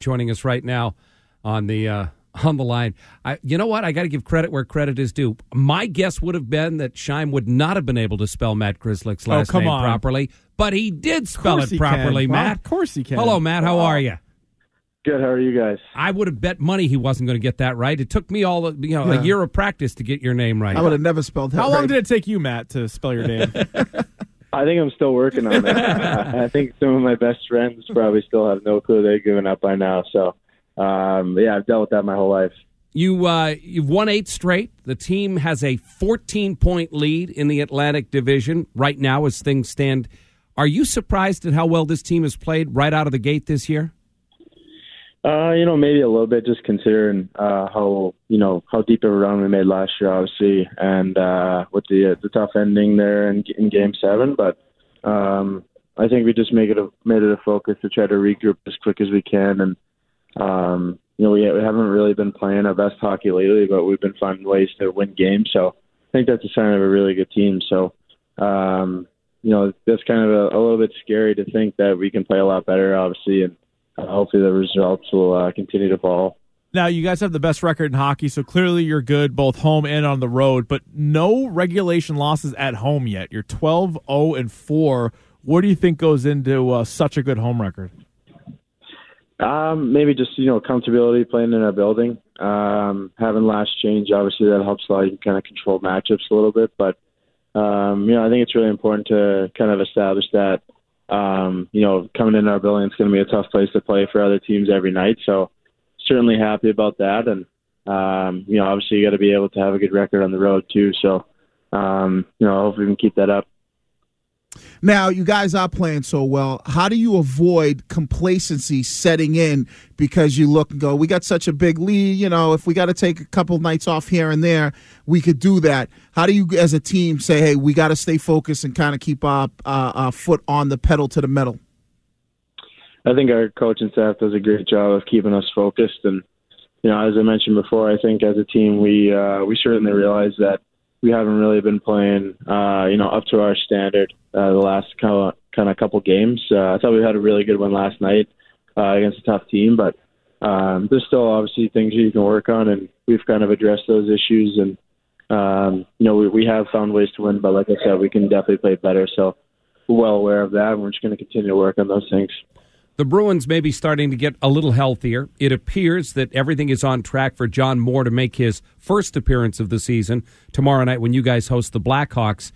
joining us right now on the uh, on the line. I, you know what? I got to give credit where credit is due. My guess would have been that Scheim would not have been able to spell Matt Grzelcyk's last come name on. properly, but he did spell it properly, can. Well, Matt. of course he can. Hello, Matt. How are you? Good. How are you guys? I would have bet money he wasn't going to get that right. It took me all you know Yeah. a year of practice to get your name right. I would have never spelled that. How long did it take you, Matt, to spell your name? I think I'm still working on it. I think some of my best friends probably still have no clue they've given up by now. So, um, yeah, I've dealt with that my whole life. You uh, you've won eight straight. The team has a 14 point lead in the Atlantic Division right now as things stand. Are you surprised at how well this team has played right out of the gate this year? Uh, you know, maybe a little bit, just considering uh, how you know how deep of a run we made last year, obviously, and uh, with the the tough ending there in, in Game Seven. But um, I think we just make it a made it a focus to try to regroup as quick as we can, and um, you know we, we haven't really been playing our best hockey lately, but we've been finding ways to win games. So I think that's a sign of a really good team. So um, you know that's kind of a, a little bit scary to think that we can play a lot better, obviously, and uh, hopefully the results will uh, continue to fall. now, you guys have the best record in hockey, so clearly you're good both home and on the road, but no regulation losses at home yet. You're 12 0 and 4. What do you think goes into uh, such a good home record? Um, maybe just you know comfortability playing in our building. Um, having last change, obviously that helps a lot. You can kind of control matchups a little bit, but um, you know I think it's really important to kind of establish that. Um, you know, coming in our building, it's going to be a tough place to play for other teams every night. So certainly happy about that, and um, you know obviously you got to be able to have a good record on the road too. So um, you know hopefully we can keep that up. Now, you guys are playing so well. How do you avoid complacency setting in because you look and go, we got such a big lead. You know, if we got to take a couple nights off here and there, we could do that. How do you, as a team, say, hey, we got to stay focused and kind of keep our, uh, our foot on the pedal to the metal? I think our coaching staff does a great job of keeping us focused. And you know, as I mentioned before, I think as a team we uh, we certainly realize that we haven't really been playing uh, you know up to our standard uh, the last kind of kind of couple games. Uh, I thought we had a really good one last night uh, against a tough team, but um, there's still obviously things you can work on, and we've kind of addressed those issues. And um, you know, we, we have found ways to win, but like I said, we can definitely play better. So well aware of that, and we're just going to continue to work on those things. The Bruins may be starting to get a little healthier. It appears that everything is on track for John Moore to make his first appearance of the season tomorrow night when you guys host the Blackhawks.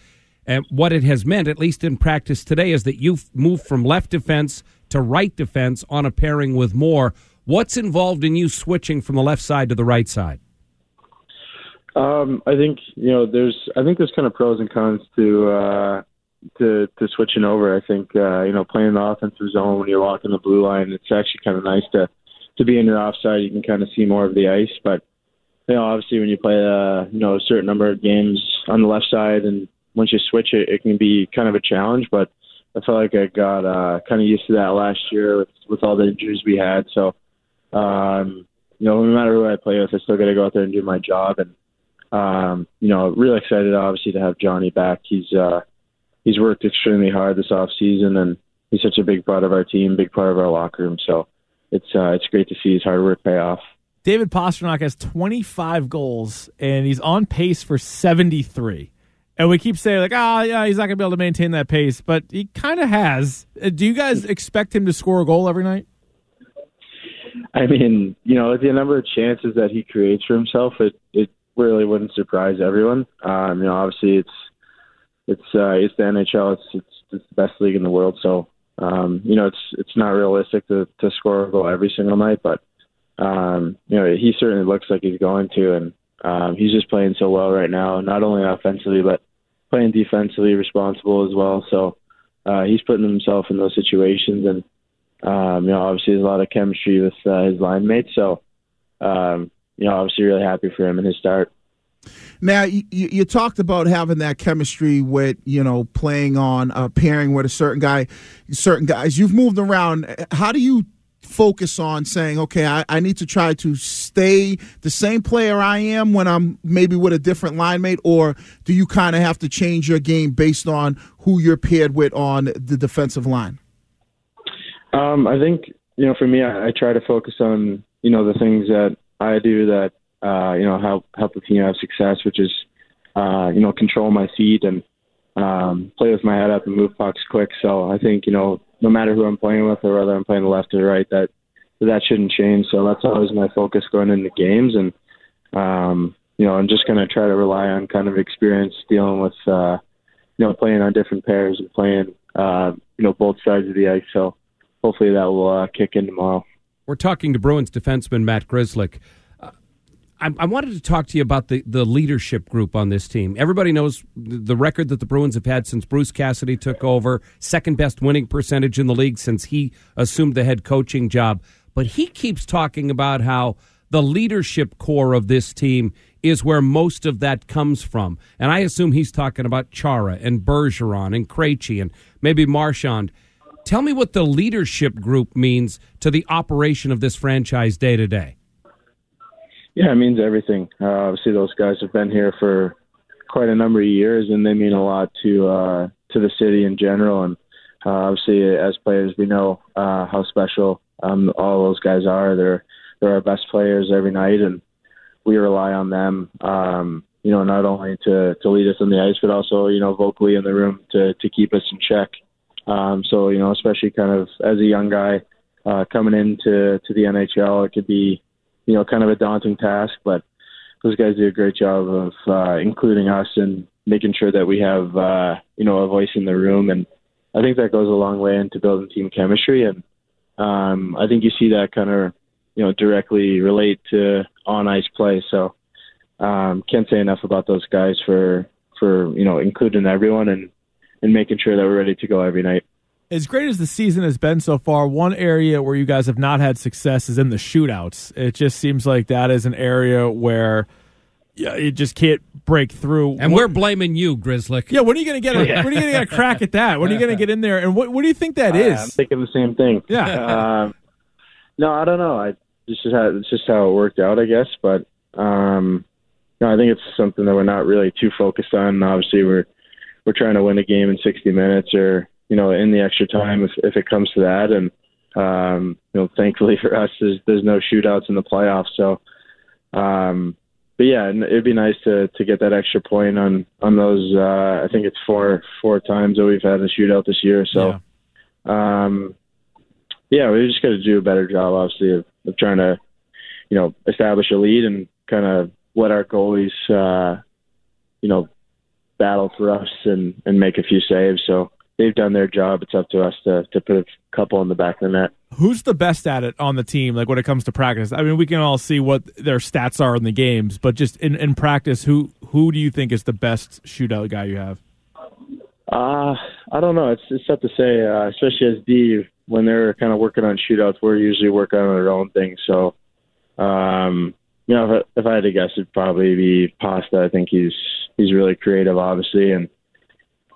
And what it has meant, at least in practice today, is that you've moved from left defense to right defense on a pairing with Moore. What's involved in you switching from the left side to the right side? Um, I think you know there's I think there's kind of pros and cons to uh, to to switching over. I think uh, you know playing the offensive zone when you're walking the blue line, it's actually kind of nice to to be in your offside. You can kind of see more of the ice, but you know obviously when you play uh, you know a certain number of games on the left side, and once you switch it, it can be kind of a challenge. But I felt like I got uh, kind of used to that last year with with all the injuries we had. So um, you know no matter who I play with, I still got to go out there and do my job and um, you know, really excited obviously to have Johnny back. He's uh, he's worked extremely hard this off season, and he's such a big part of our team, big part of our locker room. So it's uh, it's great to see his hard work pay off. David Pastrnak has 25 goals, and he's on pace for 73. And we keep saying, like, ah, yeah, he's not going to be able to maintain that pace, but he kind of has. Uh, Do you guys expect him to score a goal every night? I mean, you know, the number of chances that he creates for himself, it it really wouldn't surprise everyone. Um, you know, obviously it's it's uh, it's the NHL. It's, it's it's the best league in the world. So um, you know, it's it's not realistic to to score a goal every single night, but um, you know, he certainly looks like he's going to, and um, he's just playing so well right now. Not only offensively, but playing defensively, responsible as well. So uh, he's putting himself in those situations, and um, you know, obviously there's a lot of chemistry with uh, his line mates. So um, you know, obviously really happy for him in his start. Now, you, you talked about having that chemistry with, you know, playing on, uh, pairing with a certain guy, certain guys. You've moved around. How do you focus on saying, okay, I, I need to try to stay the same player I am when I'm maybe with a different line mate, or do you kind of have to change your game based on who you're paired with on the defensive line? Um, I think you know, for me, I, I try to focus on you know the things that I do that uh, you know help help the team have success, which is uh, you know control my feet and um, play with my head up and move pucks quick. So I think you know no matter who I'm playing with or whether I'm playing the left or the right, that that shouldn't change. So that's always my focus going into games, and um, you know I'm just going to try to rely on kind of experience dealing with uh, you know playing on different pairs and playing uh, you know both sides of the ice. So hopefully that will uh, kick in tomorrow. We're talking to Bruins defenseman Matt Grzelcyk. I, I, wanted to talk to you about the, the leadership group on this team. Everybody knows the record that the Bruins have had since Bruce Cassidy took over, second best winning percentage in the league since he assumed the head coaching job. But he keeps talking about how the leadership core of this team is where most of that comes from. And I assume he's talking about Chara and Bergeron and Krejci and maybe Marchand. Tell me what the leadership group means to the operation of this franchise day to day. Yeah, it means everything. Uh, obviously, those guys have been here for quite a number of years, and they mean a lot to uh, to the city in general. And uh, obviously, as players, we know uh, how special um, all those guys are. They're they're our best players every night, and we rely on them. Um, you know, not only to to lead us on the ice, but also you know vocally in the room to to keep us in check. Um, so you know, especially kind of as a young guy uh, coming into to the NHL, it could be you know kind of a daunting task, but those guys do a great job of uh, including us and making sure that we have uh, you know a voice in the room, and I think that goes a long way into building team chemistry, and um, I think you see that kind of you know directly relate to on ice play. So um, can't say enough about those guys for for you know including everyone and and making sure that we're ready to go every night. As great as the season has been so far, one area where you guys have not had success is in the shootouts. It just seems like that is an area where yeah, you just can't break through. And we're blaming you, Grzelcyk. Yeah, when are you going to get a when are you going to get a crack at that? When are you going to get in there? And what what do you think that is? I'm thinking the same thing. Yeah. um, no, I don't know. I this is how it's just how it worked out, I guess. But um, no, I think it's something that we're not really too focused on. Obviously, we're we're trying to win a game in 60 minutes or you know in the extra time if if it comes to that and um you know thankfully for us there's there's no shootouts in the playoffs so um but yeah it'd be nice to to get that extra point on on those uh I think it's four four times that we've had a shootout this year so yeah. um yeah we just got to do a better job obviously of, of trying to you know establish a lead and kind of let our goalies uh you know battle for us and and make a few saves. So they've done their job. It's up to us to to put a couple in the back of the net. Who's the best at it on the team? Like when it comes to practice, I mean, we can all see what their stats are in the games, but just in, in practice, who who do you think is the best shootout guy you have? Uh, I don't know. It's it's tough to say, uh, especially as D when they're kind of working on shootouts. We're usually working on our own thing. So, um, you know, if I, if I had to guess, it'd probably be Pasta. I think he's he's really creative, obviously, and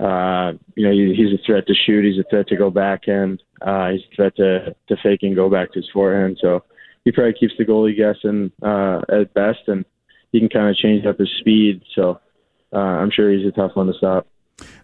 uh, you know he, he's a threat to shoot. He's a threat to go backhand. Uh, he's a threat to to fake and go back to his forehand. So he probably keeps the goalie guessing uh, at best, and he can kind of change up his speed. So uh, I'm sure he's a tough one to stop.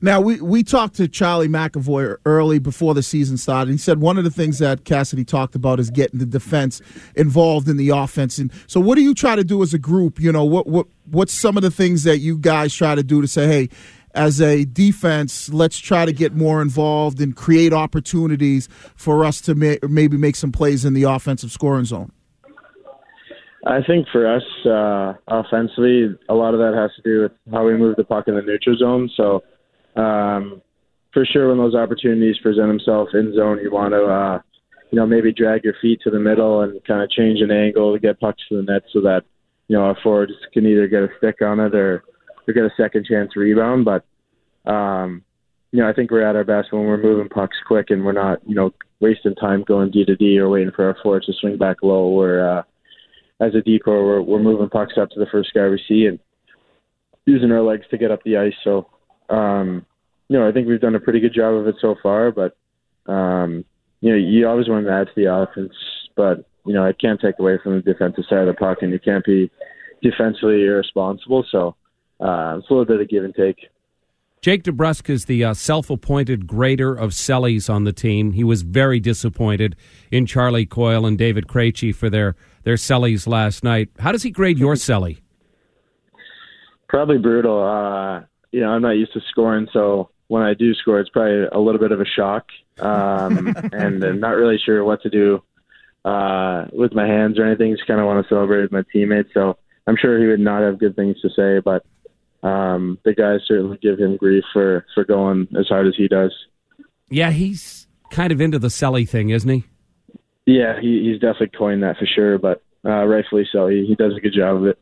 Now we we talked to Charlie McAvoy early before the season started. He said one of the things that Cassidy talked about is getting the defense involved in the offense. And so, what do you try to do as a group? You know, what what what's some of the things that you guys try to do to say, hey, as a defense, let's try to get more involved and create opportunities for us to may, maybe make some plays in the offensive scoring zone. I think for us, uh, offensively, a lot of that has to do with how we move the puck in the neutral zone. So um, for sure, when those opportunities present themselves in zone, you want to, uh, you know, maybe drag your feet to the middle and kind of change an angle to get pucks to the net so that, you know, our forwards can either get a stick on it or, or get a second chance rebound. But, um, you know, I think we're at our best when we're moving pucks quick and we're not, you know, wasting time going D to D or waiting for our forwards to swing back low. We're, uh, as a decoy, we're, we're moving pucks up to the first guy we see and using our legs to get up the ice. So, um, you know, I think we've done a pretty good job of it so far, but um, you know, you always want to add to the offense, but you know, I can't take away from the defensive side of the puck, and you can't be defensively irresponsible. So uh, it's a little bit of give and take. Jake DeBrusk is the uh, self-appointed grader of Sellies on the team. He was very disappointed in Charlie Coyle and David Krejci for their their Sellies last night. How does he grade your Selly? Probably brutal. Uh, you know, I'm not used to scoring, so when I do score, it's probably a little bit of a shock, um, and I'm not really sure what to do uh, with my hands or anything. Just kind of want to celebrate with my teammates. So I'm sure he would not have good things to say, but um, the guys certainly give him grief for for going as hard as he does. Yeah, he's kind of into the Selly thing, isn't he? Yeah, he, he's definitely coined that for sure, but uh, rightfully so. He, he does a good job of it.